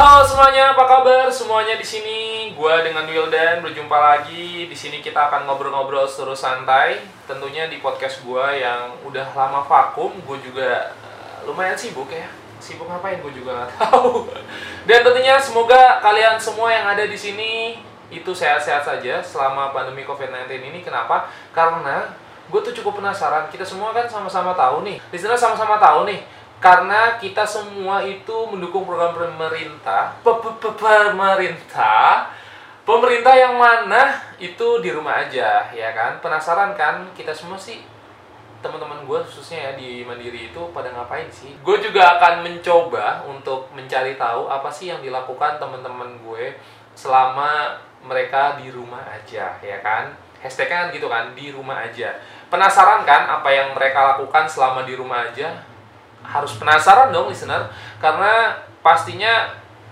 Halo semuanya, apa kabar? Semuanya di sini, gua dengan Wildan berjumpa lagi. Di sini kita akan ngobrol-ngobrol seru santai. Tentunya di podcast gua yang udah lama vakum, gue juga eh, lumayan sibuk ya. Sibuk ngapain gue juga nggak tahu. Dan tentunya semoga kalian semua yang ada di sini itu sehat-sehat saja selama pandemi COVID-19 ini. Kenapa? Karena gue tuh cukup penasaran. Kita semua kan sama-sama tahu nih. Di sana sama-sama tahu nih karena kita semua itu mendukung program pemerintah pe- pe- pe- pemerintah pemerintah yang mana itu di rumah aja ya kan? Penasaran kan? Kita semua sih teman-teman gue khususnya ya di Mandiri itu pada ngapain sih? Gue juga akan mencoba untuk mencari tahu apa sih yang dilakukan teman-teman gue selama mereka di rumah aja ya kan? Hashtagnya kan gitu kan di rumah aja. Penasaran kan apa yang mereka lakukan selama di rumah aja harus penasaran dong listener. Karena pastinya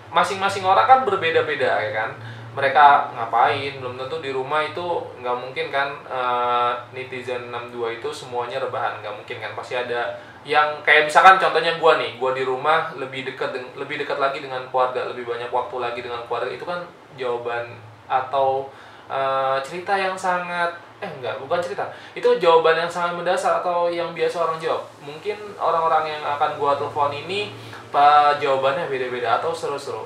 masing-masing orang kan berbeda-beda ya kan? Mereka ngapain belum tentu di rumah itu nggak mungkin kan eh, netizen 62 itu semuanya rebahan nggak mungkin kan? Pasti ada yang kayak misalkan contohnya gua nih gua di rumah lebih dekat lebih dekat lagi dengan keluarga lebih banyak waktu lagi dengan keluarga itu kan jawaban atau eh, cerita yang sangat eh enggak bukan cerita. Itu jawaban yang sangat mendasar atau yang biasa orang jawab. Mungkin orang-orang yang akan gua telepon ini pak jawabannya beda-beda atau seru-seru.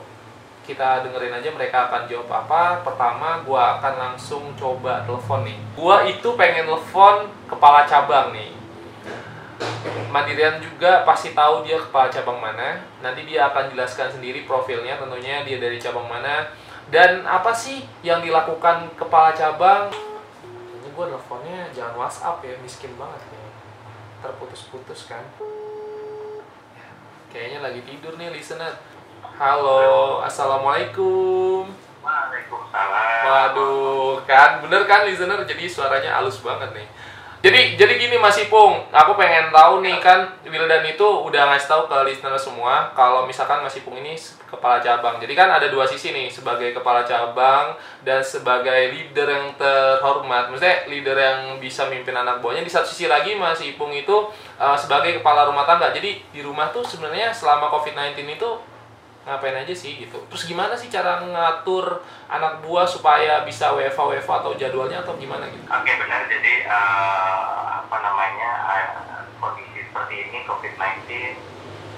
Kita dengerin aja mereka akan jawab apa. Pertama gua akan langsung coba telepon nih. Gua itu pengen telepon kepala cabang nih. Mandirian juga pasti tahu dia kepala cabang mana. Nanti dia akan jelaskan sendiri profilnya tentunya dia dari cabang mana. Dan apa sih yang dilakukan kepala cabang gue teleponnya jangan WhatsApp ya miskin banget nih terputus-putus kan. Kayaknya lagi tidur nih listener. Halo assalamualaikum. Waalaikumsalam. waduh kan bener kan listener? Jadi suaranya halus banget nih jadi jadi gini Mas Ipung, aku pengen tahu nih kan Wildan itu udah ngasih tahu ke listener semua kalau misalkan Mas Ipung ini kepala cabang. Jadi kan ada dua sisi nih sebagai kepala cabang dan sebagai leader yang terhormat. Maksudnya leader yang bisa mimpin anak buahnya. Di satu sisi lagi Mas Ipung itu eh, sebagai kepala rumah tangga. Jadi di rumah tuh sebenarnya selama COVID-19 itu ngapain aja sih gitu. Terus gimana sih cara ngatur anak buah supaya bisa WFA WFA atau jadwalnya atau gimana gitu? Oke benar. Jadi eh, apa namanya eh, kondisi seperti ini COVID-19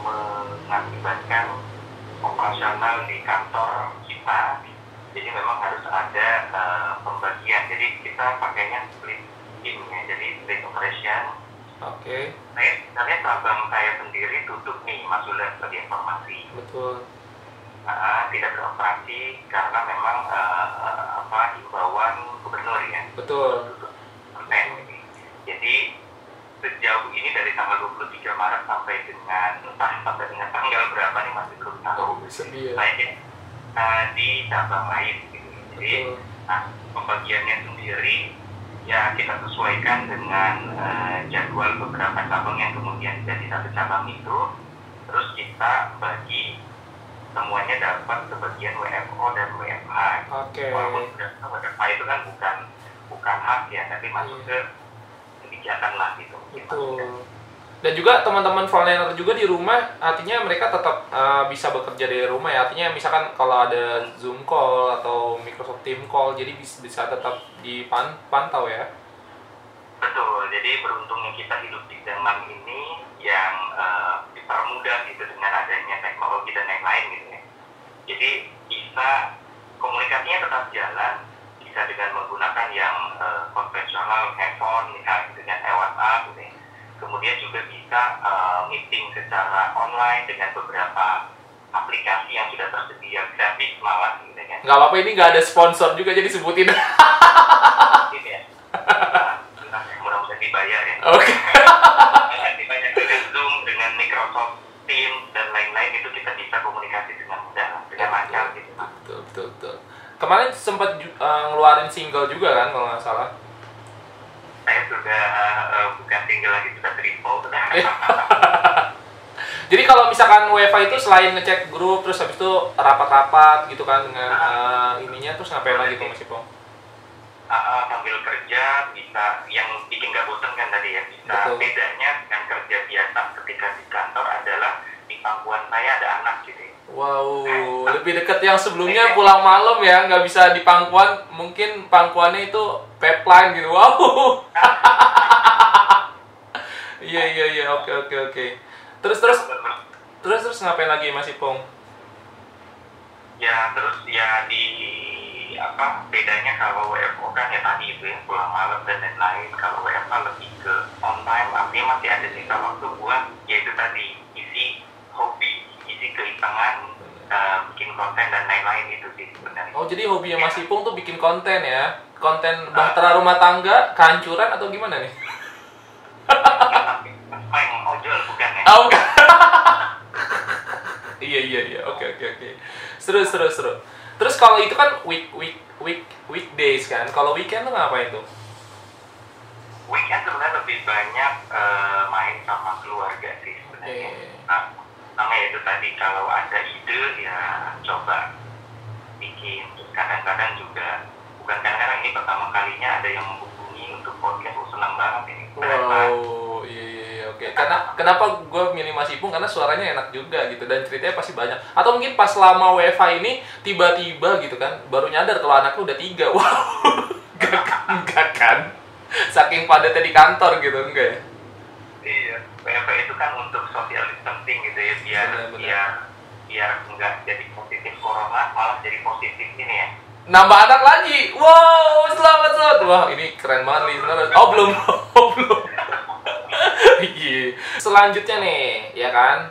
mengakibatkan operasional di kantor kita. Jadi memang harus ada eh, pembagian. Jadi kita pakainya split team ya. Jadi split operation. Oke, Saya sebenarnya cabang saya sendiri tutup nih, Mas Ula sebagai informasi. betul. Nah, tidak beroperasi karena memang eh, apa himbauan gubernur ya. Betul. persen ini. Jadi sejauh ini dari tanggal 23 Maret sampai dengan entah sampai dengan tanggal berapa nih masih belum tahu. Sedih ya. Saya eh, di cabang lain. Gitu. Jadi Betul. nah, pembagiannya sendiri ya kita sesuaikan dengan eh, jadwal beberapa cabang yang kemudian jadi satu cabang itu. Terus kita bagi semuanya dapat sebagian WFO dan WFH. Oke. Walaupun sudah WFH itu kan bukan bukan hak ya, tapi masuk ke kebijakan lah gitu. mungkin maksudnya. Dan juga teman-teman volunteer juga di rumah, artinya mereka tetap uh, bisa bekerja dari rumah ya. Artinya misalkan kalau ada Zoom call atau Microsoft Team call, jadi bisa, bisa tetap dipantau ya. Betul. Jadi beruntungnya kita hidup di zaman ini yang eh, dipermudah gitu dengan adanya teknologi dan lain-lain gitu ya. Jadi bisa komunikasinya tetap jalan, bisa dengan menggunakan yang eh, konvensional handphone misalnya eh, WhatsApp gitu ya. Kemudian juga bisa eh, meeting secara online dengan beberapa aplikasi yang sudah tersedia gratis malah gitu kan. Nggak apa-apa ini nggak ada sponsor juga jadi sebutin. Ya. Nah, mudah-mudahan dibayar ya. Oke. Nanti banyak dengan Zoom, dengan Microsoft Teams dan lain-lain itu kita bisa komunikasi dengan mudah, dengan lancar gitu. Betul, betul, betul. Kemarin sempat uh, ngeluarin single juga kan kalau nggak salah. Saya sudah eh, bukan single lagi sudah triple. Jadi kalau misalkan WiFi itu selain ngecek grup terus habis itu rapat-rapat gitu kan dengan uh, ininya terus ngapain lagi tuh Mas Ipong? Ah, ah, sambil kerja bisa yang bikin gak bosen kan tadi ya bisa Betul. bedanya dengan kerja biasa ketika di kantor adalah di pangkuan saya ada anak gitu ya. Wow, lebih dekat yang sebelumnya pulang malam ya, nggak bisa di pangkuan, mungkin pangkuannya itu pipeline gitu. Wow. Iya iya iya, oke oke oke. Terus terus terus terus ngapain lagi Mas Ipong? ya terus ya di apa bedanya kalau WFO kan ya tadi itu ya pulang malam dan lain-lain kalau WFH lebih ke on time artinya masih ada sisa waktu buat ya itu tadi isi hobi isi keisengan eh, bikin konten dan lain-lain itu sih sebenarnya Oh jadi hobinya Mas Ipong tuh bikin konten ya? Konten bahtera rumah tangga, kehancuran atau gimana nih? apa yang ojol bukan ya Oh, bukan. iya iya iya, oke oke oke. Seru seru seru. Terus kalau itu kan week week week weekdays kan. Kalau weekend tuh ngapain tuh? weekend sebenarnya lebih banyak eh, main sama keluarga sih sebenarnya Oke. nah, namanya itu tadi kalau ada ide ya coba bikin Terus kadang-kadang juga bukan kadang-kadang ini pertama kalinya ada yang menghubungi untuk podcast oh, senang banget ini. Wow, iya iya iya, oke. Karena kenapa gue milih Mas Ipung karena suaranya enak juga gitu dan ceritanya pasti banyak. Atau mungkin pas lama WFH ini tiba-tiba gitu kan baru nyadar kalau anaknya udah tiga. Wow, enggak, enggak kan? Saking padatnya di kantor gitu enggak ya? Iya, WFH itu kan untuk distancing gitu ya, biar Benar, benar. biar biar enggak jadi positif corona, malah jadi positif ini ya. Nambah anak lagi. Wow, selamat selamat. Wah, ini keren banget listener. Oh, belum. Oh, belum. Iya. Selanjutnya nih, ya kan?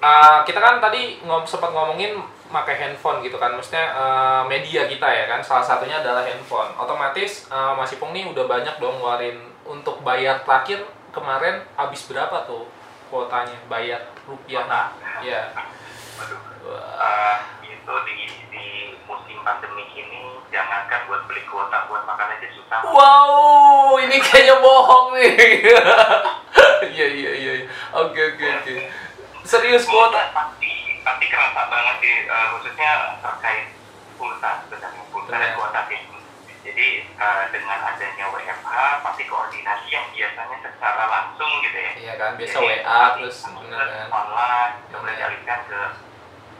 Uh, kita kan tadi ngom sempat ngomongin pakai handphone gitu kan, maksudnya uh, media kita ya kan, salah satunya adalah handphone. Otomatis uh, Mas Ipung nih udah banyak dong ngeluarin untuk bayar terakhir kemarin habis berapa tuh kuotanya bayar rupiah? Ya. Waduh. Wah. Eh, itu di, di musim pandemi ini jangankan buat beli kuota buat makan aja susah. Wow, ini kayaknya bohong nih. Iya iya iya. iya. Oke oke oke. Serius kuota? pasti pasti kerasa banget sih eh, khususnya terkait pulsa sebenarnya pulsa dan kuota sih. Jadi eh, dengan adanya WFH pasti koordinasi yang biasanya secara langsung gitu ya. Iya kan, biasa Jadi, WA terus kan. online coba Benar. dialihkan ke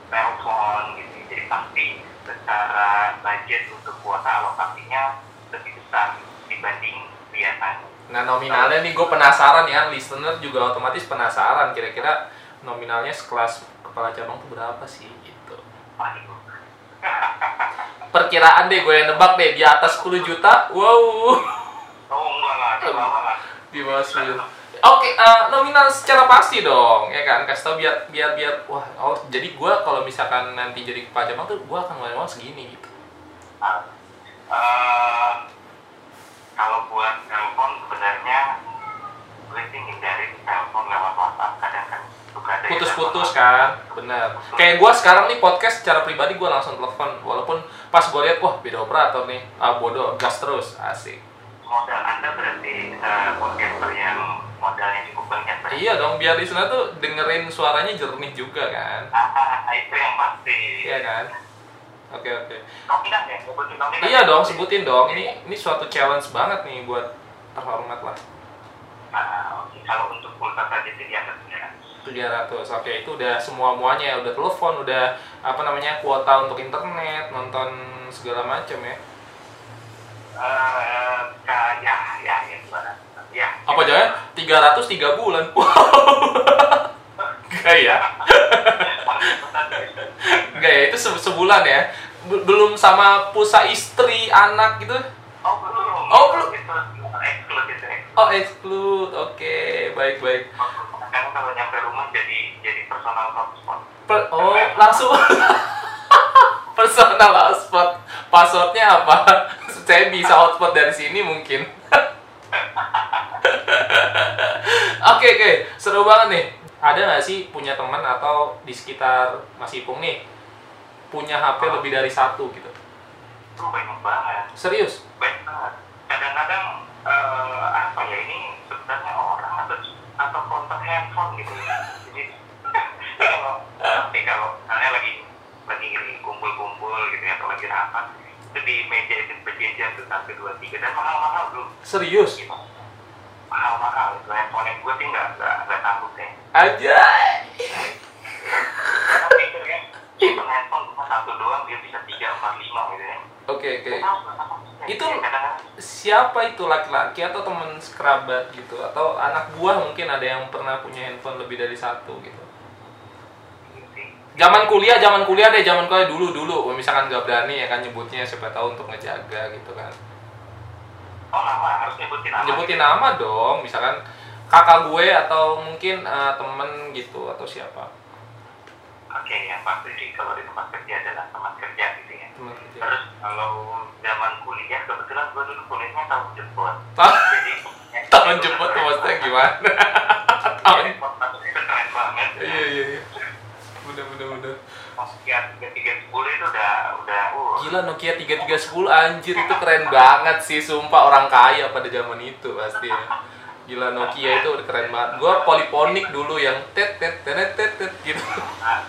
telepon gitu jadi pasti secara budget untuk kuota alokasinya lebih besar dibanding biasanya Nah nominalnya nih gue penasaran ya, listener juga otomatis penasaran kira-kira nominalnya sekelas kepala cabang tuh berapa sih gitu. waduh Perkiraan deh gue yang nebak deh di atas 10 juta. Wow. oh enggak lah di bawah lah di bawah 10. Oke, eh, nominal secara pasti dong, ya kan? Kasih tau biar biar biar wah, oh jadi gua kalau misalkan nanti jadi kepala tuh gua akan ngeluarin uang segini gitu. Ah. Eh, kalau buat telepon sebenarnya gue sih hindarin telepon lewat WhatsApp kadang kan Putus-putus kan, bener. Kayak gua sekarang nih podcast secara pribadi gua langsung telepon, walaupun pas gua lihat wah beda operator nih, ah bodoh, gas terus, asik. modal anda berarti eh, podcaster yang modalnya cukup banyak berarti Iya dong, biar listener tuh dengerin suaranya jernih juga kan, Ah, itu yang pasti. iya kan? Oke oke. Ya, sebutin. Iya dong, sebutin dong. Ini ini suatu challenge banget nih buat terhormat lah. Ah. Kalau untuk pulsa tadi sih di atas. 300 oke itu udah semua muanya udah telepon udah apa namanya kuota untuk internet nonton segala macam ya. Eh, ka- ya, ya, ya, gimana? Ya. apa aja ya? 300 tiga bulan. Wow enggak ya. Enggak ya. Itu se- sebulan ya. Be- belum sama pulsa istri anak gitu? Oh, belum. Oh, belum. Oh exclude. Oke. Baik baik. Kan kalau nyampe rumah jadi jadi personal hotspot. Per- oh langsung. Personal hotspot. Passwordnya apa? Saya bisa hotspot dari sini mungkin. Oke oke. Seru banget nih. Ada nggak sih punya teman atau di sekitar Mas Ipung nih punya HP lebih dari satu gitu? Itu banyak banget. serius? Banyak banget. Kadang-kadang eh, apa ya ini sebenarnya orang atau atau kontak handphone gitu. Jadi kalau tapi kalau misalnya lagi lagi kumpul-kumpul gitu ya atau lagi rapat itu di meja itu perjanjian tuh satu dua tiga dan mahal-mahal dulu serius? Gitu. mahal-mahal itu handphone yang gue sih nggak nggak nggak takut ya. deh aja tapi kan, handphone cuma satu doang dia bisa tiga empat lima gitu ya. Oke okay, oke okay. itu siapa itu laki-laki atau teman sekerabat gitu? Atau anak buah mungkin ada yang pernah punya handphone lebih dari satu gitu? Zaman kuliah zaman kuliah deh zaman kuliah dulu dulu. Misalkan gak berani ya kan nyebutnya siapa tahu untuk ngejaga gitu kan. Oh nama harus nyebutin nama. nyebutin nama dong misalkan kakak gue atau mungkin eh, temen gitu atau siapa. Oke, yang pasti kalau di tempat kerja adalah teman kerja gitu ya. Terus kalau zaman kuliah kebetulan gue dulu kuliahnya tahun jemput. Jadi tahun jemput tuh maksudnya gimana tahun itu keren banget. iya iya iya udah udah udah Nokia tiga tiga sepuluh itu udah udah uh. Gila Nokia 3310 anjir itu keren banget sih sumpah orang kaya pada zaman itu pasti ya. Gila Nokia itu keren banget. Gua poliponik dulu yang tet tet tet tet tet gitu. Nah,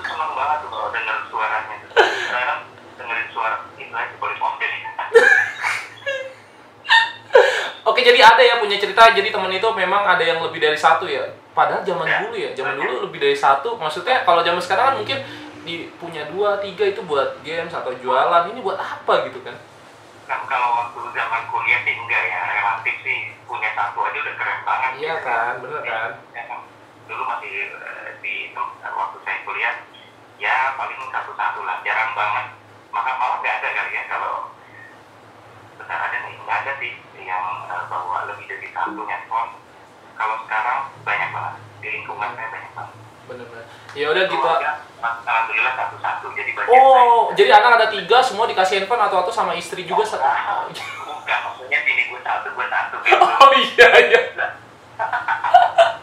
seneng banget tuh kalau denger suaranya. Sekarang dengerin suara itu aja boleh mobil. Oke jadi ada ya punya cerita jadi temen itu memang ada yang lebih dari satu ya. Padahal zaman dulu ya, zaman dulu lebih dari satu. Maksudnya kalau zaman sekarang kan mungkin di punya dua tiga itu buat games atau jualan ini buat apa gitu kan? Kan kalau waktu zaman kuliah sih enggak ya, relatif sih punya satu aja udah keren banget. Iya kan, bener kan? Ya, dulu masih eh, di waktu saya kuliah ya paling satu-satu lah, jarang banget. Maka malah nggak ada kali ya kalau besar ada nih, nggak ada sih yang eh, bawa lebih dari satu handphone. Kalau sekarang banyak banget di lingkungan saya banyak banget. Bener-bener. Ya udah gitu. Keluarga, Alhamdulillah satu-satu jadi banyak. Oh, jadi anak ada tiga semua dikasih handphone atau atau sama istri juga satu. Bukan, maksudnya bini gue satu, gue satu gitu. Oh iya iya.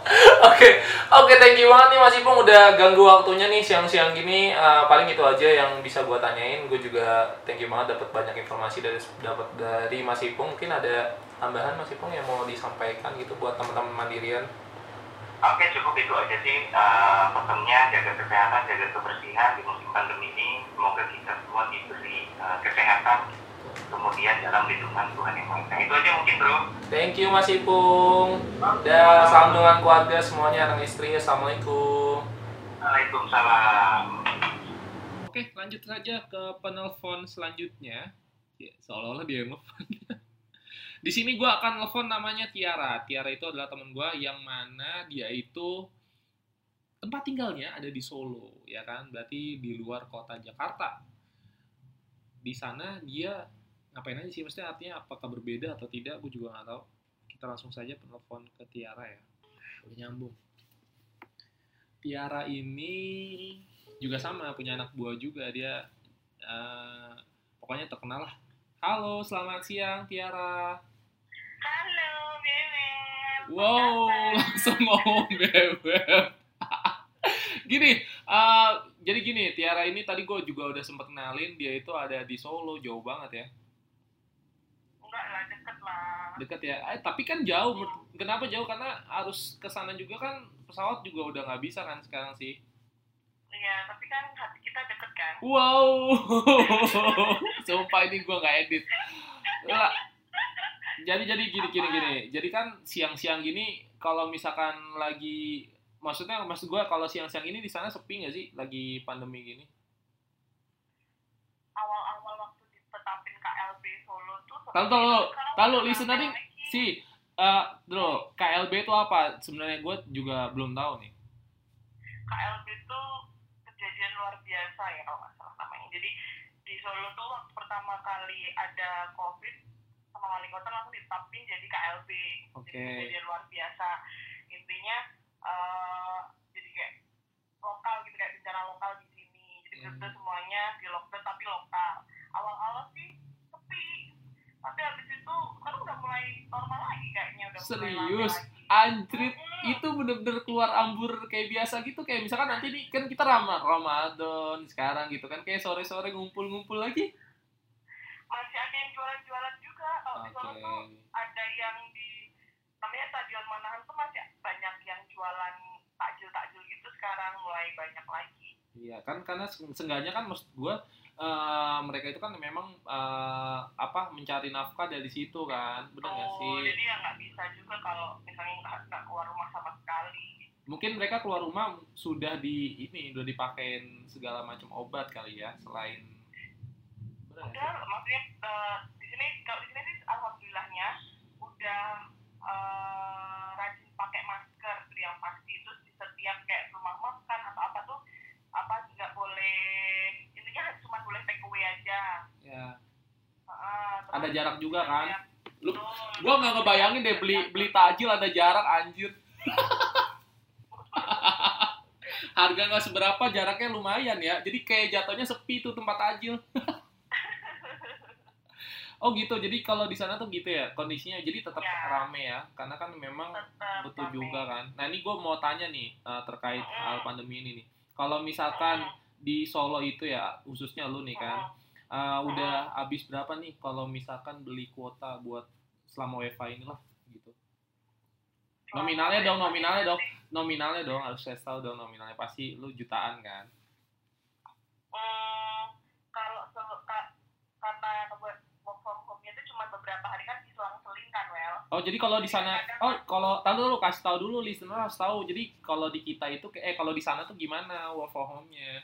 Oke, oke thank you banget nih Mas Ipung udah ganggu waktunya nih siang-siang gini. Eh, paling itu aja yang bisa gua tanyain. Gue juga thank you banget dapat banyak informasi dari dapat dari Mas Ipung. Mungkin ada tambahan Mas Ipung yang mau disampaikan gitu buat teman-teman mandirian. Oke, cukup itu aja sih eh, pesannya jaga kesehatan, jaga kebersihan di musim pandemi ini. Semoga kita semua diberi eh, kesehatan, kemudian dalam lindungan Tuhan yang Maha Esa. Itu aja mungkin bro. Thank you Mas Ipung. Dan salam dengan keluarga semuanya, anak istri. Assalamualaikum. Waalaikumsalam. Oke, lanjut saja ke penelpon selanjutnya. Ya, seolah-olah dia yang nelfon. Di sini gue akan nelfon namanya Tiara. Tiara itu adalah teman gue yang mana dia itu tempat tinggalnya ada di Solo, ya kan? Berarti di luar kota Jakarta. Di sana dia ngapain aja sih? Maksudnya artinya apakah berbeda atau tidak? Gue juga nggak tahu. Kita langsung saja penelpon ke Tiara ya. Udah nyambung. Tiara ini juga sama punya anak buah juga dia eh, pokoknya terkenal lah halo selamat siang Tiara Halo, Bebek. wow langsung ngomong bebek gini eh, jadi gini Tiara ini tadi gue juga udah sempet kenalin dia itu ada di Solo jauh banget ya Enggak lah, deket lah. deket ya eh, tapi kan jauh menurut- kenapa jauh karena harus ke sana juga kan pesawat juga udah nggak bisa kan sekarang sih Iya, tapi kan hati kita deket kan. Wow, sumpah ini gue nggak edit. Lah, jadi jadi gini gini gini. Jadi kan siang-siang gini kalau misalkan lagi maksudnya maksud gue kalau siang-siang ini di sana sepi nggak sih lagi pandemi gini? Awal-awal waktu ditetapin KLB Tahu udah listener rame lagi. si eh dulu KLB itu apa? Sebenarnya gue juga belum tahu nih. KLB itu kejadian luar biasa ya kalau nggak salah namanya. Jadi di Solo tuh waktu pertama kali ada COVID sama wali kota langsung ditetapin jadi KLB. Oke. Jadi kejadian luar biasa. Intinya eh, jadi kayak lokal gitu kayak bencana lokal di sini. Jadi Hmm. betul semuanya di lockdown tapi lokal. Awal-awal sih. Tapi habis itu sekarang udah mulai normal lagi kayaknya udah Serius? lagi. Anjrit Mm-mm. itu bener-bener keluar ambur kayak biasa gitu kayak misalkan nanti nih kan kita ramah Ramadan sekarang gitu kan kayak sore-sore ngumpul-ngumpul lagi masih ada yang jualan-jualan juga kalau di Solo Oke. tuh ada yang di namanya Stadion Manahan tuh masih banyak yang jualan takjil-takjil gitu sekarang mulai banyak lagi Iya kan karena se- seenggaknya kan maksud gue eh, mereka itu kan memang eh, apa mencari nafkah dari situ kan bener nggak oh sih? jadi ya nggak bisa juga kalau misalnya nggak keluar rumah sama sekali. Mungkin mereka keluar rumah sudah di ini udah dipakein segala macam obat kali ya selain nggak udah sih? maksudnya eh, di sini kalau di sini sih alhamdulillahnya udah eh, rajin pakai masker itu yang pasti. Terus di setiap kayak rumah makan atau apa tuh apa nggak boleh intinya cuma boleh take away aja ya. Heeh, terus ada jarak juga kan? Ya, lu gua nggak ngebayangin deh beli beli tajil ada jarak anjir. Harga nggak seberapa jaraknya lumayan ya. Jadi kayak jatuhnya sepi tuh tempat tajil. Oh gitu jadi kalau di sana tuh gitu ya kondisinya. Jadi tetap Ya. rame ya karena kan memang Tetap betul rame. juga kan. Nah ini gue mau tanya nih eh, terkait hal pandemi ini nih. Kalau misalkan di Solo itu ya khususnya lu nih kan. Eh, udah habis berapa nih kalau misalkan beli kuota buat selama WiFi inilah gitu. Nominalnya dong, nominalnya dong. nominalnya dong harus saya tahu dong nominalnya. Pasti lu jutaan kan? Hmm, kalau kata work from home-nya itu cuma beberapa hari kan diselang-seling kan, Well. oh jadi kalau di sana oh kalau tahu dulu kasih tahu dulu listener harus tahu. Jadi kalau di kita itu eh kalau di sana tuh gimana work from home-nya?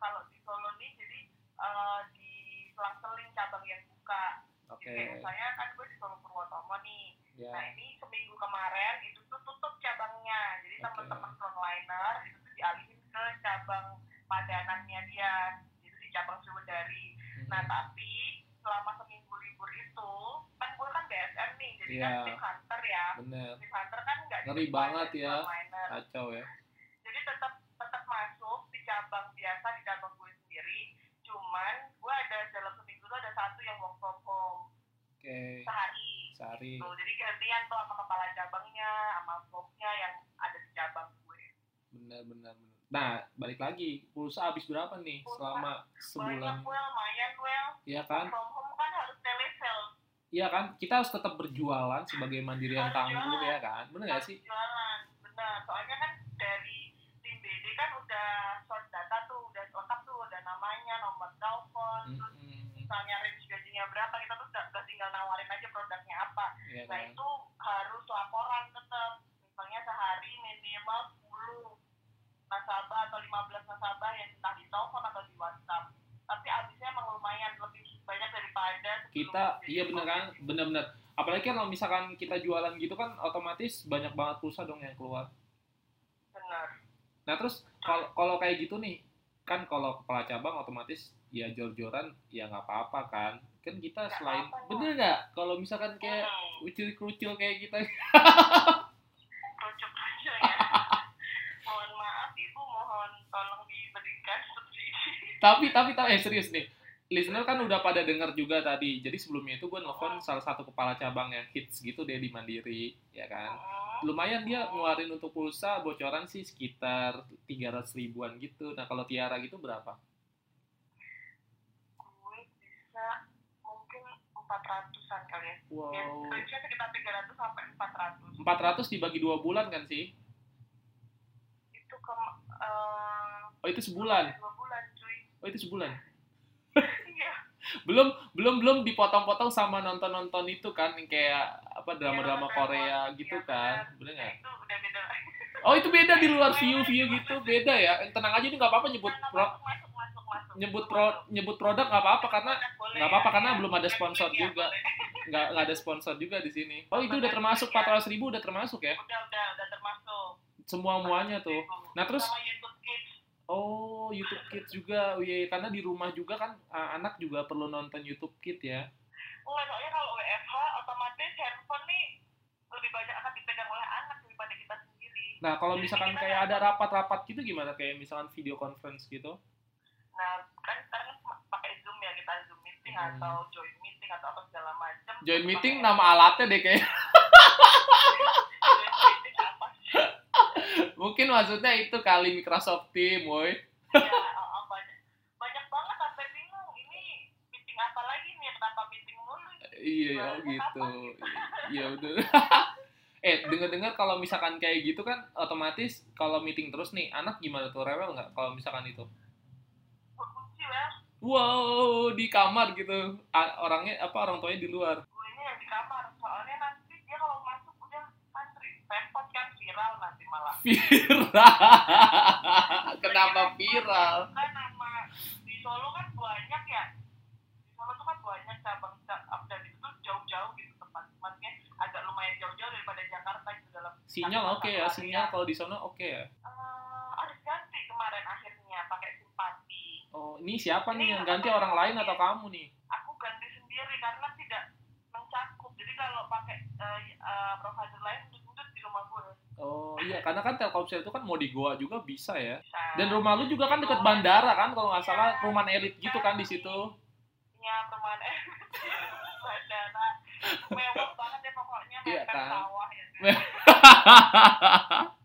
Kalau di Solo nih, jadi eh, diselang-seling cabang yang buka. oke Jadi kayak misalnya kan gue di Solo Purwotomo nih. ya Nah ini seminggu kemarin itu tuh tutup cabangnya. Jadi Oke. teman-teman frontliner itu tuh dialihin ke cabang padanannya dia. Itu di cabang Sriwedari. Nah Mhm. tapi selama seminggu libur itu kan gue kan BSN nih, jadi Iya. kan tim hunter ya. bener Tim hunter kan nggak Ngeri banget ya. Frontliner. kacau ya Jadi tetap tetap masuk di cabang biasa di cabang gue sendiri. Cuman gue ada dalam seminggu tuh ada satu yang work from home oke sehari. sehari Tuh, jadi gantian tuh sama kepala cabangnya, sama bloknya yang ada di cabang gue. bener bener bener nah balik lagi. Pulsa habis berapa nih Pulsa. selama Banyak sebulan gue lumayan gue Iya kan? From home kan harus telesale. Iya kan, kita harus tetap berjualan sebagai mandirian Harus tangguh ya kan, bener gak harus sih? jualan. Benar soalnya kan dari tim BD kan udah source data tuh udah lengkap tuh udah namanya nomor telepon terus Mm-mm. misalnya range gajinya berapa kita tuh udah, udah tinggal nawarin aja produknya apa. Iya nah kan? itu harus laporan tetap misalnya sehari minimal 10 nasabah atau 15 nasabah yang entah di telepon atau di WhatsApp tapi abisnya emang lumayan lebih banyak daripada Kita, iya bener kan, bener-bener. Apalagi kalau misalkan kita jualan gitu kan, otomatis banyak banget pulsa dong yang keluar. benar Nah terus kalau kalau kayak gitu nih, kan kalau kepala cabang otomatis ya jor-joran ya nggak apa-apa kan. Kan kita Nggak selain, apa-apa, bener nggak? Kalau misalkan kayak Hmm. ucil-kerucil kayak kita, tapi tapi tapi eh serius nih. Listener kan udah pada denger juga tadi. Jadi sebelumnya itu gue nelfon salah satu kepala cabang yang hits gitu deh di mandiri ya kan. Hmm, lumayan dia ngeluarin untuk pulsa bocoran sih sekitar 300 ribuan gitu. Nah kalau Tiara gitu berapa? Gue bisa mungkin 400-an kali ya. Ya, wow range-nya sekitar 300 sampai 400. 400 dibagi dua bulan kan sih? Itu ke eh oh itu sebulan? dua bulan. cuy. Oh itu sebulan Iya. belum belum belum dipotong-potong sama nonton-nonton itu kan yang kayak apa drama-drama Iya, Korea iya, gitu benar. kan bener Ya, nggak itu udah beda. oh itu beda di luar view view gitu beda ya tenang aja ini nggak apa-apa nyebut pro masuk, masuk, masuk. nyebut pro nyebut produk nggak apa-apa karena nggak apa-apa ya, karena ya. belum ada sponsor Iya, juga. nggak nggak ada sponsor juga di sini oh itu udah termasuk 400 ribu udah termasuk ya Udah, udah, udah termasuk. semua muanya tuh Nah, terus-. Oh YouTube Kids juga. Oh, iya karena di rumah juga kan ah, anak juga perlu nonton YouTube Kids ya. Enggak, soalnya kalau WFH otomatis handphone nih lebih banyak akan dipegang oleh anak daripada kita sendiri. nah kalau misalkan kayak ada rapat-rapat gitu gimana? Kayak misalkan video conference gitu? Nah, kan sekarang pakai Zoom ya, kita Zoom meeting Hmm. atau join meeting atau apa segala macam. join meeting nama alatnya deh kayak Join meeting apa sih? Mungkin maksudnya itu kali Microsoft Team woi Ya, oh, oh, banyak, banyak banget sampai bingung. Ini meeting apa lagi nih? Kenapa meeting mulu? iya ya gitu ya udah eh dengar-dengar kalau misalkan kayak gitu kan otomatis kalau meeting terus nih anak gimana tuh rewel nggak kalau misalkan itu Berkunci ya. wow di kamar gitu orangnya apa orang tuanya di luar Gue ini yang di kamar. Soalnya viral nanti malah viral. Kenapa viral? Gitu gitu sinyal oke okay ya sinyal kalau di sana oke okay ya? Eh, uh, harus ganti kemarin akhirnya pakai simpati. Oh ini siapa nih yang ganti orang lain atau kamu nih? Aku ganti sendiri karena tidak mencakup. Jadi kalau pakai uh, uh, provider lain di rumah gue Oh iya, karena kan Telkomsel itu kan mau di Goa juga bisa ya. bisa. Dan rumah lu juga kan deket bandara kan, kalau nggak salah perumahan elit gitu kan di situ. Ya teman eh bandara mewah banget ya pokoknya Iya, makan kan? sawah ya.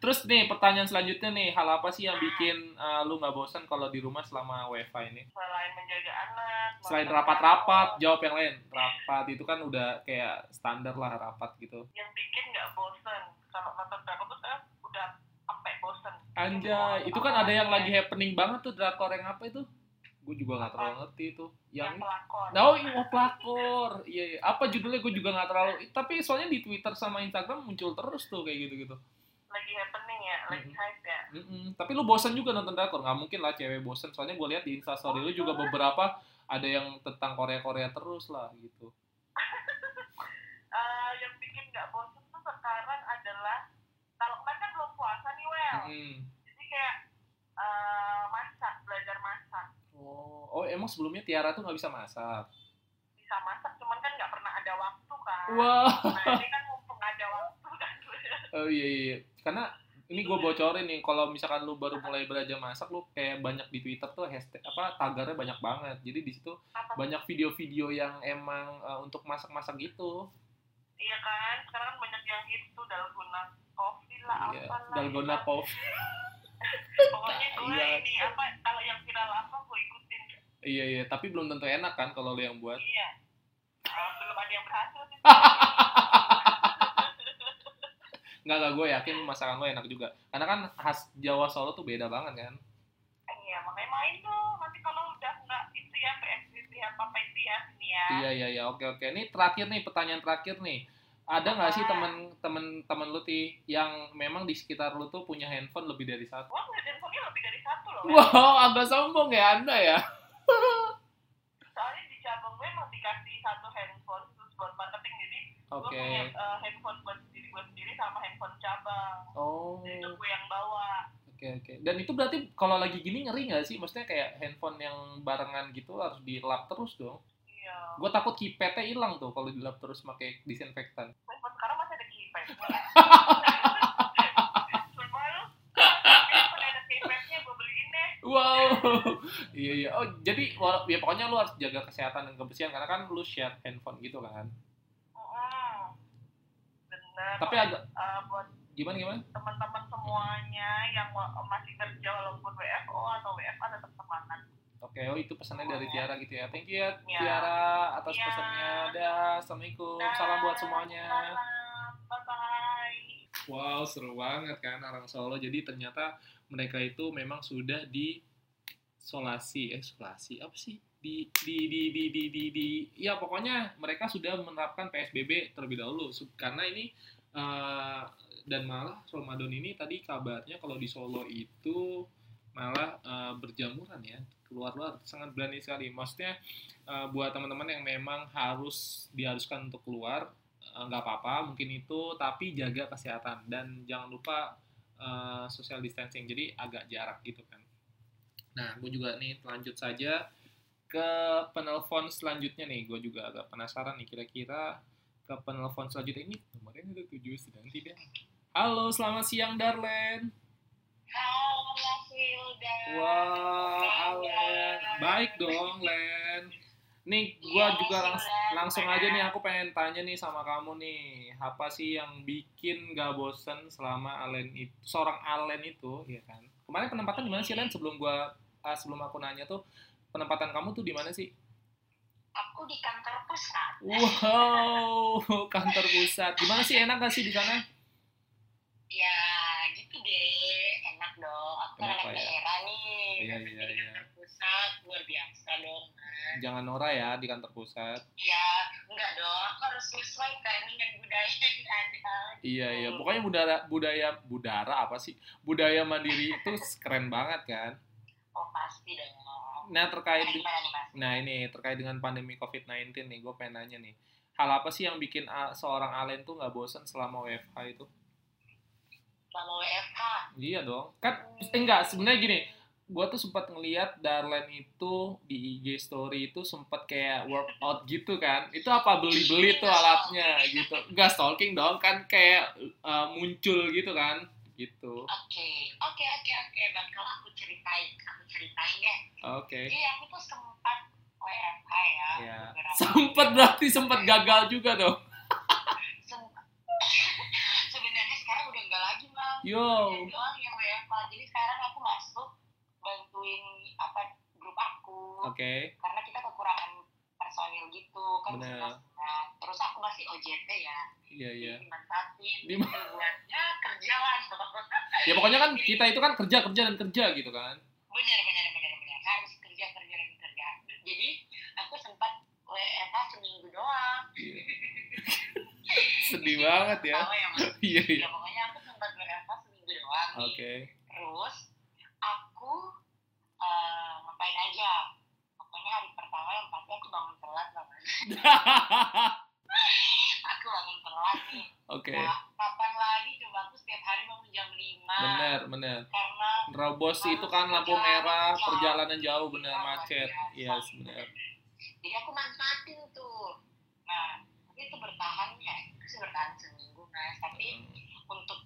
Terus nih pertanyaan selanjutnya nih, hal apa sih yang bikin uh, lu nggak bosan kalau di rumah selama wifi ini? Selain menjaga anak, Selain rapat-rapat, jawab yang lain. Rapat itu kan udah kayak standar lah rapat gitu. yang bikin nggak bosen. Kalau nonton drakor tuh saya udah sampai bosen. Anjay, itu kan ada yang lagi happening banget tuh drakor yang apa itu? Gue juga nggak terlalu ngerti itu. yang Yang pelakon. Oh, iya, pelakor. Iya, iya. Apa judulnya gue juga nggak terlalu. Tapi soalnya di Twitter sama Instagram muncul terus tuh kayak gitu-gitu. Lagi happening ya, lagi Mm-mm. hype ya. Mm-mm. Tapi lu bosan juga nonton drakor? Nggak mungkin lah cewek bosan. Soalnya gue lihat di instastory lu juga beberapa ada yang tentang Korea-Korea terus lah gitu. Eh, yang bikin nggak bosen tuh sekarang adalah kalau kemarin kan belum puasa nih Wel, Mm-mm. jadi kayak eh, masak, belajar masak, Oh, oh emang sebelumnya Tiara tuh nggak bisa masak? bisa masak, cuman kan nggak pernah ada waktu kan. Wah. Nah ini kan mumpung ada waktu kan. Oh iya iya. Karena ini gue bocorin nih, kalau misalkan lu baru mulai belajar masak, lu kayak banyak di Twitter tuh hashtag apa tagarnya banyak banget. Jadi di situ Apa? banyak video-video yang emang uh, untuk masak-masak gitu. Iya kan, sekarang kan banyak yang tuh dalgona coffee lah, Iya, apalah. dalgona gitu. pop. Pokoknya gue Iya. ini apa kalau yang viral apa gue ikutin. Iya iya, tapi belum tentu enak kan kalau lu yang buat. Iya. Eh, belum ada yang berhasil sih. Nggak, nggak, gue yakin masakan lo enak juga. Karena kan khas Jawa Solo tuh beda banget kan. Iya, makanya main tuh. Nanti kalau udah nggak itu ya PSBB apa apa itu ya sini ya. Iya, iya, iya, oke, oke. Ini terakhir nih, pertanyaan terakhir nih. Ada nggak sih temen-temen temen lu ti yang memang di sekitar lu tuh punya handphone lebih dari satu? Ngeliat handphonenya lebih dari satu loh. Wow, agak sombong ya anda ya. Soalnya di cabang gue emang dikasih satu handphone terus buat Oke. gue punya eh, handphone buat diri gue sendiri sama handphone cabang. Oh, Jadi itu oke gue yang bawa. oke. Dan itu berarti kalau lagi gini ngeri nggak sih? Maksudnya kayak handphone yang barengan gitu harus dilap terus dong. Iya. Gue takut keypadnya hilang tuh kalau dilap terus pakai disinfektan. Handphone sekarang masih ada keypad. Deh. Wow, iya iya. Oh jadi ya pokoknya lu harus jaga kesehatan dan kebersihan karena kan lu share handphone gitu kan. Tapi agak Eh, buat gimana gimana? teman-teman semuanya yang masih kerja walaupun WFO atau WFA tetap semangat. Oke, oh itu pesannya dari Tiara gitu ya. Thank you ya Ya. Tiara atas Ya. pesannya. Dah, assalamualaikum. Salam buat semuanya. Salam. Bye-bye. Wow, seru banget kan orang Solo. Jadi ternyata mereka itu memang sudah di solasi, eh apa sih? Di di di di di di, di- ya pokoknya mereka sudah menerapkan PSBB terlebih dahulu. Karena ini eh, dan malah Ramadan ini tadi kabarnya kalau di Solo itu malah eh, berjamuran ya keluar-luar. Sangat berani sekali. Maksudnya eh, buat teman-teman yang memang harus diharuskan untuk keluar nggak apa-apa mungkin itu tapi jaga kesehatan. Dan jangan lupa eh, social distancing. Jadi agak jarak gitu kan nah gue juga nih lanjut saja ke penelpon selanjutnya nih. Gue juga agak penasaran nih kira-kira ke penelpon selanjutnya. Ini nomornya udah tujuh sedang tidak. Halo selamat siang Darlen. Halo, Mas Wilda. wah Alen baik dong Len. Nih gue Iya, juga langs- Wildan. langsung aja nih aku pengen tanya nih sama kamu nih. Apa sih yang bikin gak bosen selama Alen itu seorang Alen itu ya kan? Kemarin penempatan di mana sih Len sebelum gua ah, sebelum aku nanya tuh penempatan kamu tuh di mana sih Aku di kantor pusat. wow kantor pusat gimana sih enak gak sih di sana Ya, gitu deh. Enak dong. Aku kan Kenapa anak ya? daerah nih. Iya, iya, iya. kantor pusat luar biasa dong. Mas. jangan norak ya di kantor pusat Ya, enggak dong. Aku harus menyesuaikan dengan budaya yang ada. iya iya pokoknya budaya budaya budara apa sih budaya mandiri itu keren banget kan Oh, pasti dong. nah terkait Nah, gimana nih, Mas? Nah ini terkait dengan pandemi COVID-19 nih, gue pengen nanya nih. Hal apa sih yang bikin a- seorang Alen tuh nggak bosan selama WFH itu? selama WFH. Iya dong. Kan eh, enggak sebenarnya gini. Gua tuh sempat ngeliat Darlen itu di IG story itu sempat kayak workout gitu kan. Itu apa beli-beli tuh alatnya gitu. Enggak stalking dong kan kayak eh, muncul gitu kan. Gitu. Oke, oke, oke, oke. Bakal aku ceritain, aku ceritain deh. Oke. Jadi aku tuh sempat WFH ya. Ya. beberapa Sempat berarti sempat gagal juga dong. Sebenarnya sekarang udah enggak lagi, Bang. Yo. Jadi doang yang WFH. Jadi sekarang aku masuk bantuin apa grup aku. Oke. Karena kita kekurangan personil gitu kan Bener. setengah-setengah. Terus aku masih OJT ya. Iya iya. Jadi dimanfaatin. Dim- gitu buat ya kerja lah. Ya pokoknya kan kita itu kan kerja kerja dan kerja gitu kan. benar benar benar benar harus kerja kerja dan kerja jadi aku sempat WFH seminggu doang Iya. Sedih banget ya. Ya Iya iya. ya pokoknya aku sempat WFH seminggu doang. Oke. terus aku eh, ngapain aja pertama yang pasti aku bangun telat banget aku bangun telat nih. Oke. nah, kapan lagi? Coba aku setiap hari bangun jam 5 Bener bener. karena Nerobos itu kan lampu merah, perjalanan jauh bener macet. Iya bener. jadi aku manfaatin tuh. Nah tapi itu bertahan ya. Itu sih bertahan seminggu mas. Tapi untuk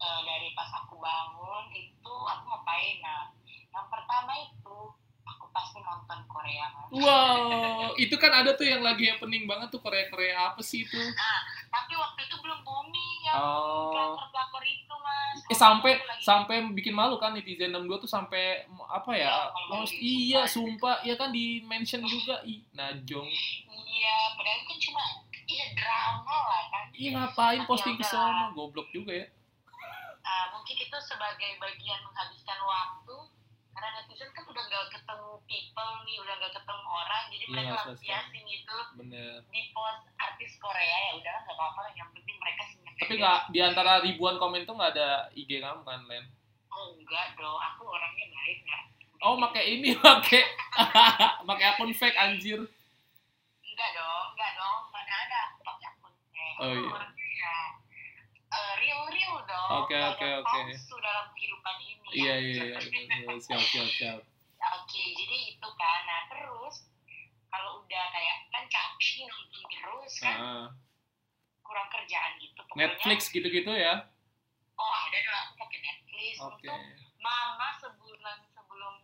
eh, dari pas aku bangun itu aku ngapain? Nah yang pertama itu aku pasti nonton Korea mas Wow, itu kan ada tuh yang lagi happening banget tuh Korea-Korea apa sih itu? tapi waktu itu belum booming yang Oh. pelakor-pelakor itu mas Eh sampai sampai bikin malu kan netizen 62 tuh sampai apa ya? Ya, Mas, di- iya, sumpah, ya kan di mention juga ih Najong. iya padahal kan cuma iya drama lah kan Iya ngapain Tapi posting ke ya sono? Goblok juga ya. Ah, mungkin itu sebagai bagian menghabiskan waktu karena netizen kan udah gak ketemu people nih udah gak ketemu orang jadi Iya, mereka nggak lampiasin itu Bener. di post artis Korea ya udah nggak apa-apa lah, yang penting mereka senyum Tapi nggak di antara ribuan komen tuh nggak ada IG kamu kan, Len? oh enggak dong aku orangnya baik nggak Oh, pakai ini, pakai pakai akun fake anjir. enggak dong enggak dong mana ada aku pakai akun fake. Oh, iya. orangnya ya eh, real real dong Oke, Nggak oke, oke. dalam kehidupan ini Iya, iya, iya. iya. Siap, siap, siap. Oke, jadi itu kan. Nah, terus kalau udah kayak kan capek nonton terus kan Ah, kurang kerjaan gitu. Pokoknya, Netflix gitu-gitu ya. Oh, ada dong aku pakai Netflix. Oke. Untuk mama sebulan sebelum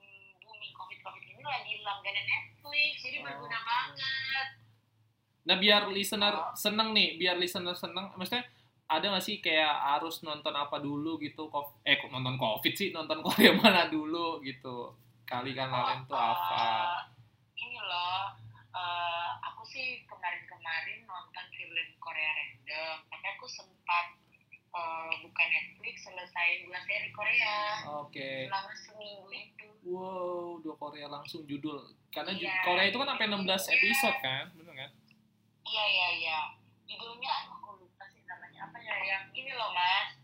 booming COVID-COVID ini lagi langganan Netflix. Jadi berguna Oke. banget. Nah, biar listener seneng nih, biar listener seneng, maksudnya ada nggak sih kayak harus nonton apa dulu gitu? Eh, kok nonton COVID sih, nonton Korea mana dulu gitu? Kali kan Lalen tuh Eh, apa? ini loh, eh, aku sih kemarin-kemarin nonton film Korea random. Tapi aku sempat eh, buka Netflix selesai dua seri Korea. Oke. selama seminggu itu Wow, dua Korea langsung judul. Karena Iya. Korea itu kan sampai 16 episode kan, bener kan? iya iya iya judulnya aku apa ya yang ini loh mas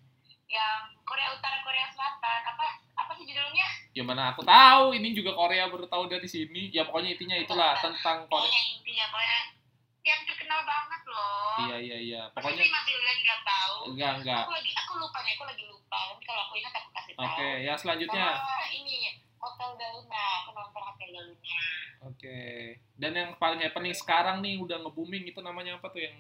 yang Korea Utara Korea Selatan apa apa sih judulnya Ya mana aku tahu, ini juga Korea baru tahu dari sini. Ya pokoknya intinya itulah tentang oh Korea. yang intinya Korea yang terkenal banget loh Iya iya iya. pokoknya Pokoknya masih Ulen nggak tahu enggak enggak. aku lagi aku lupa nih aku lagi lupa nanti kalau aku ingat aku kasih tahu Oke, ya selanjutnya. Sama ini Hotel Deluna aku nonton Hotel Deluna Oke. Dan yang paling happening sekarang nih udah nge-booming itu namanya apa tuh yang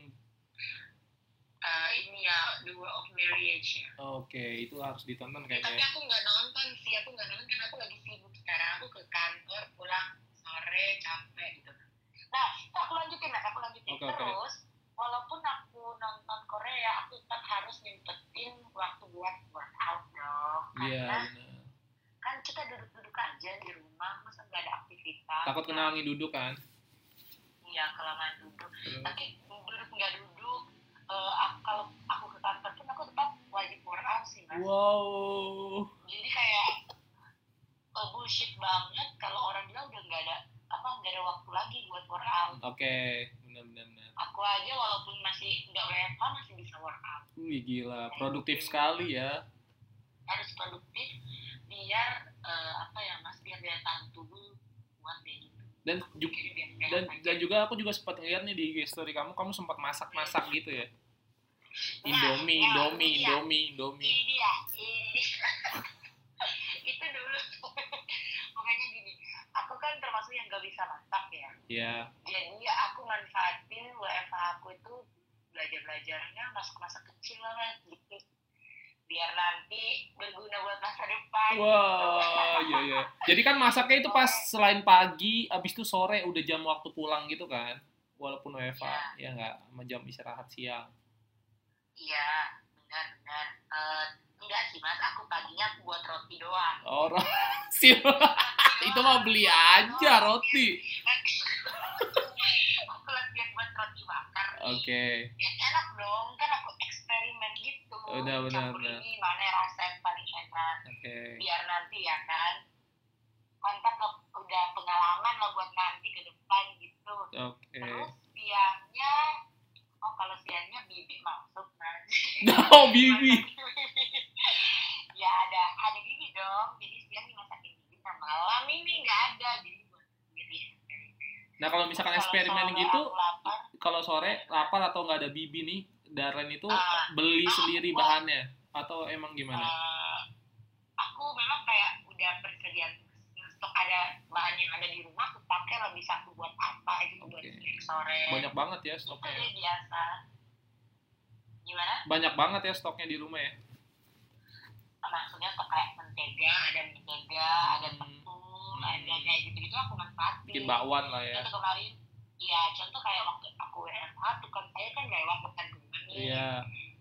Eh, ini ya The World of Marriage ya Oke, itu harus ditonton tapi kayaknya. aku nggak nonton sih aku nggak nonton karena aku lagi sibuk sekarang aku ke kantor pulang sore capek gitu nah aku lanjutin mas aku lanjutin oke. terus walaupun aku nonton Korea aku tetap harus nyempetin waktu buat workout dong Iya, karena benar. kan kita duduk-duduk aja di rumah masa nggak ada aktivitas Takut kena angin duduk kan. iya kelamaan duduk Terus, tapi duduk nggak duduk eh, aku, kalau aku ke kantor pun aku tetap wajib workout sih mas Wow. jadi kayak uh, bullshit banget kalau orang bilang udah nggak ada apa nggak ada waktu lagi buat workout Oke, benar benar benar. aku aja walaupun masih nggak WFH masih bisa workout Wih gila, produktif sekali ya. harus produktif biar uh, apa ya mas biar daya tahan tubuh kuat kayak gitu Dan juga dan, dan juga aku juga sempat ngeliat nih di IG story kamu kamu sempat masak-masak gitu ya Indomie, ya, Indomie, dia. Indomie, Indomie. ini dia ini dia. itu dulu makanya gini aku kan termasuk yang gak bisa masak ya Ya, jadi aku manfaatin WFH aku itu belajar belajarnya masak masak kecil lah dikit biar nanti berguna buat masa depan Wah, iya iya. Jadi kan masaknya itu pas selain pagi, abis itu sore udah jam waktu pulang gitu kan? Walaupun WFA, ya nggak, sama jam istirahat siang. iya benar benar Eh, enggak sih mas aku paginya aku buat roti doang Oh, sih. itu mah beli aja roti. aku latihan buat roti bakar. Oke. ya enak dong kan aku eksperimen gitu Udah, campur benar. ini mana rasa yang paling enak Oke. biar nanti ya kan mantap loh udah pengalaman lo buat nanti ke depan gitu Oke. terus siangnya oh kalau siangnya bibi masuk nanti Oh, Bibi. ya ada ada bibi dong jadi siang dimasakin nah malam ini nggak ada jadi buat sendiri Nah, kalau misalkan Kalau eksperimen sore gitu, aku kalau sore lapar atau nggak ada bibi nih, Darren itu Ah. beli sendiri bahannya atau emang gimana? eh, aku memang kayak udah persediaan stok ada bahan yang ada di rumah aku pakai lah bisa aku buat apa gitu buat Oke. snack sore Banyak banget ya itu stoknya. dia biasa gimana Banyak banget ya stoknya di rumah ya. maksudnya stok kayak mentega ada mentega ada Hmm. tepung ada kayak gitu gitu aku manfaatin Bikin bakwan lah ya. contoh kemarin Iya, contoh kayak waktu aku WFH tuh kan saya kan lewat kandungan nih. Iya.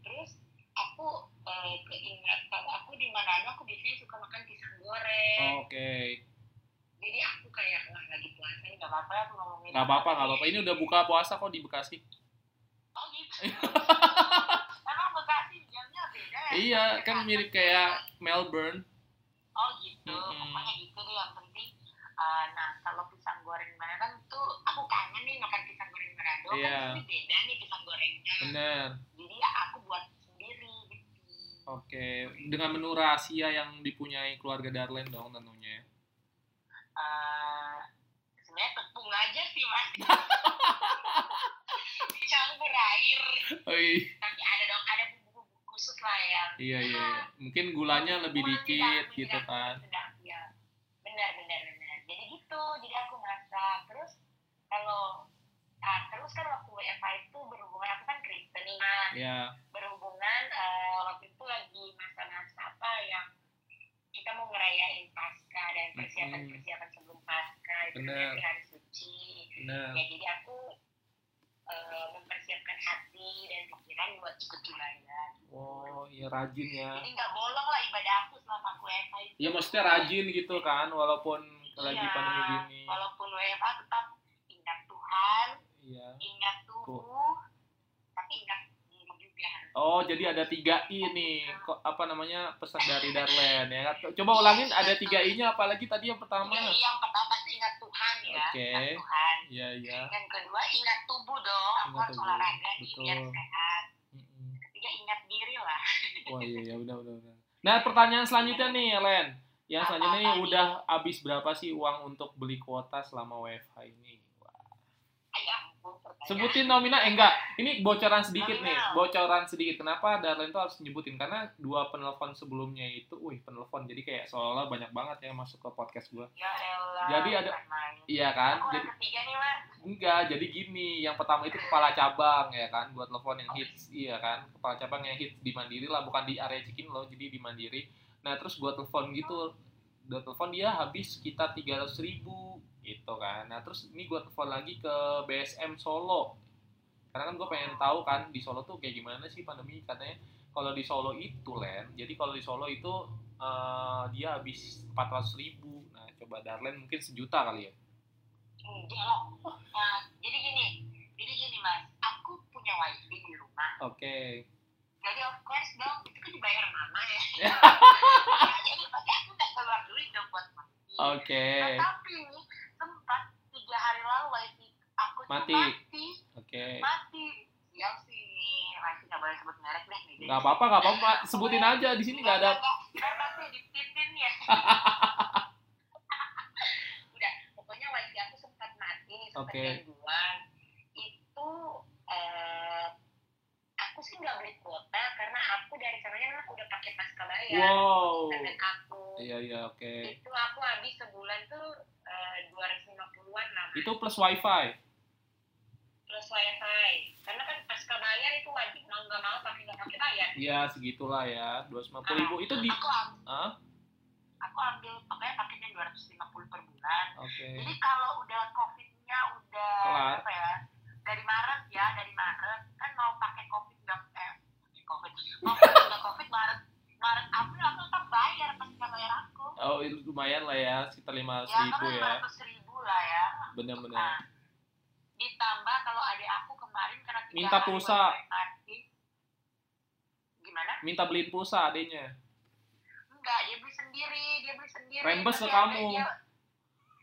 Terus aku eh, keingatan aku di mana aku biasanya suka makan pisang goreng. Oke. Jadi aku kayak wah lagi puasa nggak apa-apa aku ngomongin. Nggak apa-apa, nggak apa-apa. Ini udah buka puasa kok di Bekasi. Oh gitu. Emang Bekasi jamnya beda ya? Iya, kan mirip kayak Melbourne. Oh gitu. Mm-mm. Pokoknya gitu deh yang penting. eh, nah kalau pisang goreng mana kan tuh aku kangen nih makan pisang goreng Manado Iya. kan ini beda nih pisang gorengnya. Bener. Jadi ya aku buat sendiri gitu. Oke. Dengan menu rahasia yang dipunyai keluarga Darlen dong tentunya. eh sebenarnya tepung aja sih mas dicampur air Oi. tapi ada dong ada khusus lah yang Iya, iya, iya. Mungkin gulanya lebih Gula dikit tidak, gitu tidak. kan. sedang ya benar benar benar jadi gitu jadi aku masak terus kalau ah, terus kan waktu WFH itu berhubungan aku kan Kristen nih mas Ya. berhubungan eh, waktu itu lagi masa-masa apa yang kita mau ngerayain Pasca dan persiapan-persiapan sebelum Pasca itu kan Benar. hari suci Bener. ya jadi aku eh, mempersiapkan hati dan pikiran buat ikut ibadah Oh, iya rajin ya. jadi nggak bolong lah ibadah aku selama aku WFH itu Iya maksudnya rajin gitu kan, walaupun lagi Iya, pandemi gini. walaupun WFH tetap ingat Tuhan Iya. ingat tubuh tapi ingat Oh, jadi ada tiga I nih. Kok apa namanya pesan dari Darlen ya? Coba ulangin ada tiga I-nya apalagi tadi yang pertama. Yang, yang pertama ya Oke. ingat Tuhan Iya, iya. yang kedua ingat tubuh dong aku Ingat harus tubuh, olahraga nih biar sehat Mm-mm. ketiga ingat diri lah Wah, iya, iya, udah, udah, udah. Nah, pertanyaan selanjutnya nih, Len. Yang selanjutnya nih udah habis berapa sih uang untuk beli kuota selama WFH ini? Wah. ya ampun pertanyaan. Sebutin nominal, eh enggak. Ini bocoran sedikit nih, Nominal. bocoran sedikit. Kenapa Darlen tuh harus nyebutin? Karena dua penelpon sebelumnya itu, wih penelpon. Jadi kayak seolah banyak banget ya masuk ke podcast gua. ya elah Jadi ada-. Iya kan? aku Jadi yang ketiga nih mas enggak, jadi gini. Yang pertama itu kepala cabang ya kan, buat telepon yang hits, iya kan? Kepala cabang yang hits di Mandiri lah, bukan di area Cikin loh, jadi di Mandiri. Nah, terus gua telepon gitu. Gua telepon dia habis sekitar 300 ribu gitu kan. Nah, terus ini gua telepon lagi ke BSM Solo. Karena kan gue pengen tahu kan di Solo tuh kayak gimana sih pandemi katanya. Kalau di Solo itu Len, jadi kalau di Solo itu eh, dia habis 400 ribu. Nah, coba Darlen mungkin sejuta kali ya. enggak lah nah, jadi gini jadi gini mas aku punya wifi di rumah Oke. jadi of course dong itu kan dibayar mama ya ya jadi pasti aku nggak keluar duit dong buat wifi Oke. Nah, tapi nih sempat tiga hari lalu wifi aku tuh Mati. mati Oke. mati sial sih wifi nggak boleh sebut merek deh nih Gak apa-apa, gak apa-apa. Sebutin aja di sini gak ada. Ntar pasti dititin ya udah pokoknya wifi aku sempat mati sempat Oke. gangguan itu eh, aku sih nggak beli kuota karena aku dari sananya kan aku udah pakai pasca bayar Wow. aku Iya iya oke. itu aku habis sebulan tuh dua ratus lima puluhan lah. Itu plus wifi. plus wifi karena kan pasca bayar itu wajib mau nggak mau pakai nggak Iya segitulah ya. 250 ribu itu di. aku am- Ah aku ambil pokoknya paketnya dua ratus lima puluh per bulan oke. jadi kalau udah covidnya udah Kelar. apa ya dari Maret ya dari Maret kan mau pakai covid nggak eh covid mau pakai nggak covid Maret Maret April aku tetap bayar pasca bayar aku Oh itu lumayan lah ya sekitar 500 ya ribu kan ya. lima ratus ribu lah ya Benar-benar. Nah, ditambah kalau adik aku kemarin karena Minta pulsa. Minta beliin pulsa adanya. enggak dia beli sendiri dia beli sendiri Rembes ke ada kamu. dia,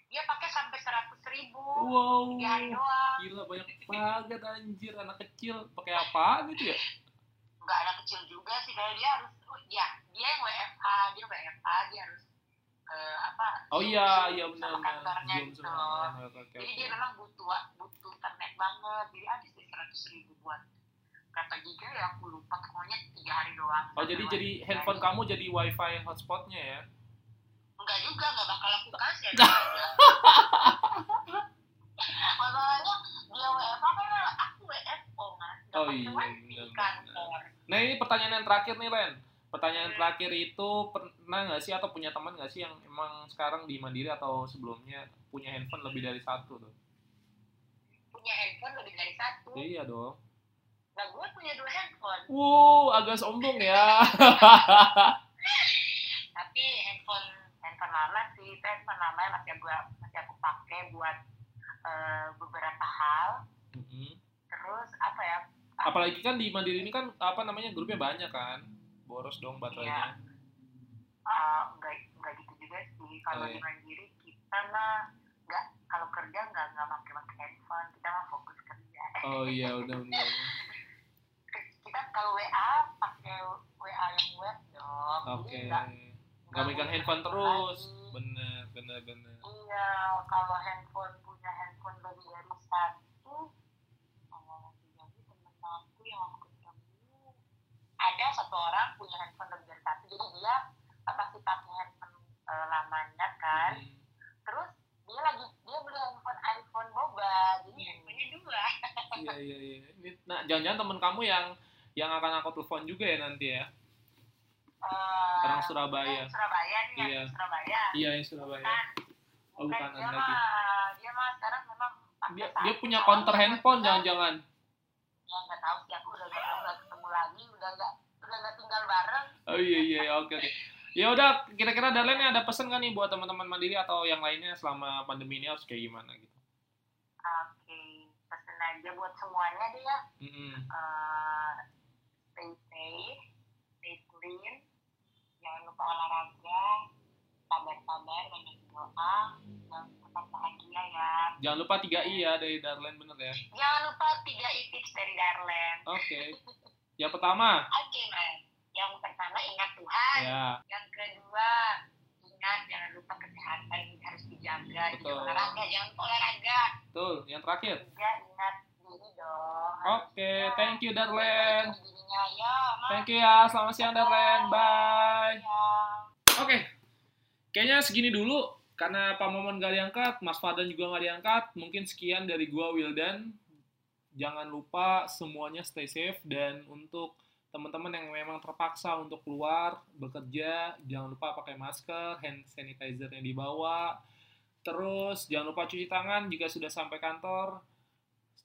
dia pakai sampai seratus ribu Wow. doang Gila banyak banget anjir anak kecil pakai apaan itu ya? enggak ada kecil juga sih kayak dia harus ya dia yang WFH dia WFH dia harus eh, apa Oh iya iya benar kantornya gitu jadi dia memang butuh butuh internet banget jadi habis deh seratus ribu buat berapa giga ya aku lupa pokoknya tiga hari doang Oh jadi Sampai jadi handphone hari. kamu jadi wifi hotspotnya ya? enggak juga enggak bakal aku kasih ya masalahnya dia WFH kan aku WFO mas Nggak Oh iya, kantor Nah ini pertanyaan yang terakhir nih Len. Pertanyaan Hmm. terakhir itu pernah nggak sih atau punya teman nggak sih yang emang sekarang di Mandiri atau sebelumnya punya handphone lebih dari satu tuh? punya handphone lebih dari satu Iya dong. Nah gue punya dua handphone Wow, agak sombong ya. tapi handphone handphone lama sih itu handphone lama yang masih gue masih aku pakai buat eh, beberapa hal Mm-mm. terus apa ya Apalagi kan di Mandiri ini kan apa namanya grupnya banyak kan. Boros dong baterainya. eh, enggak enggak gitu juga sih kalau Oh, iya. di mandiri kita mah nggak kalau kerja nggak nggak pakai pakai handphone kita mah fokus kerja Oh iya udah benar. Kalau WA pakai WA yang web dong Oke. Jadi nggak Gak megang handphone terus. lagi. Bener bener bener. Iya, kalau handphone punya handphone lebih dari satu, kalau jadi temen aku yang aku ketemu, ada satu orang punya handphone lebih dari satu, jadi dia pasti pakai handphone eh, lamanya kan, Hmm. terus dia lagi dia beli handphone iPhone boba, jadi handphonenya dua. Iya iya iya. Ini nah jangan-jangan temen kamu yang yang akan aku telepon juga ya nanti ya. Eh, Orang Surabaya. yang Surabaya nih, Iya. Surabaya. Iya yang Surabaya. Bukan, Oh bukan dia ada mah, lagi. dia mah sekarang memang Dia dia punya counter handphone jangan-jangan. ya nggak tahu sih aku udah nggak nggak ketemu lagi udah nggak udah nggak tinggal bareng Oh iya iya oke oke. Ya udah kira-kira Darlene ada pesan kan nih buat teman-teman mandiri atau yang lainnya selama pandemi ini harus kayak gimana gitu. oke pesen aja buat semuanya deh ya Mm-mm. Eh, stay safe stay clean jangan lupa olahraga sabar-sabar banyak doa dan tetap bahagia ya Jangan lupa 3 i ya dari Darlene bener ya. jangan lupa tiga i tips dari Darlen Oke. Yang pertama oke mas yang pertama ingat Tuhan ya yang kedua ingat jangan lupa kesehatan harus dijaga Betul. olahraga jangan olahraga betul. Yang terakhir. tiga ingat diri dong Oke, thank you Darlene. Thank you ya. Selamat siang Darlene. Bye. Oke, kayaknya segini dulu karena Pak Momon gak diangkat, Mas Fadan juga gak diangkat. Mungkin sekian dari gua Wildan. Jangan lupa semuanya stay safe dan untuk teman-teman yang memang terpaksa untuk keluar bekerja, jangan lupa pakai masker, hand sanitizer yang dibawa. Terus jangan lupa cuci tangan jika sudah sampai kantor.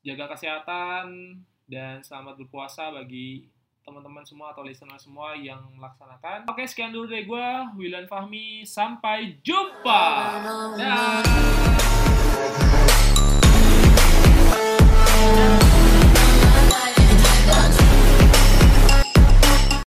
Jaga kesehatan dan selamat berpuasa bagi teman-teman semua atau listener semua yang melaksanakan. Oke, sekian dulu dari gue, Wilan Fahmi. Sampai jumpa. Dah.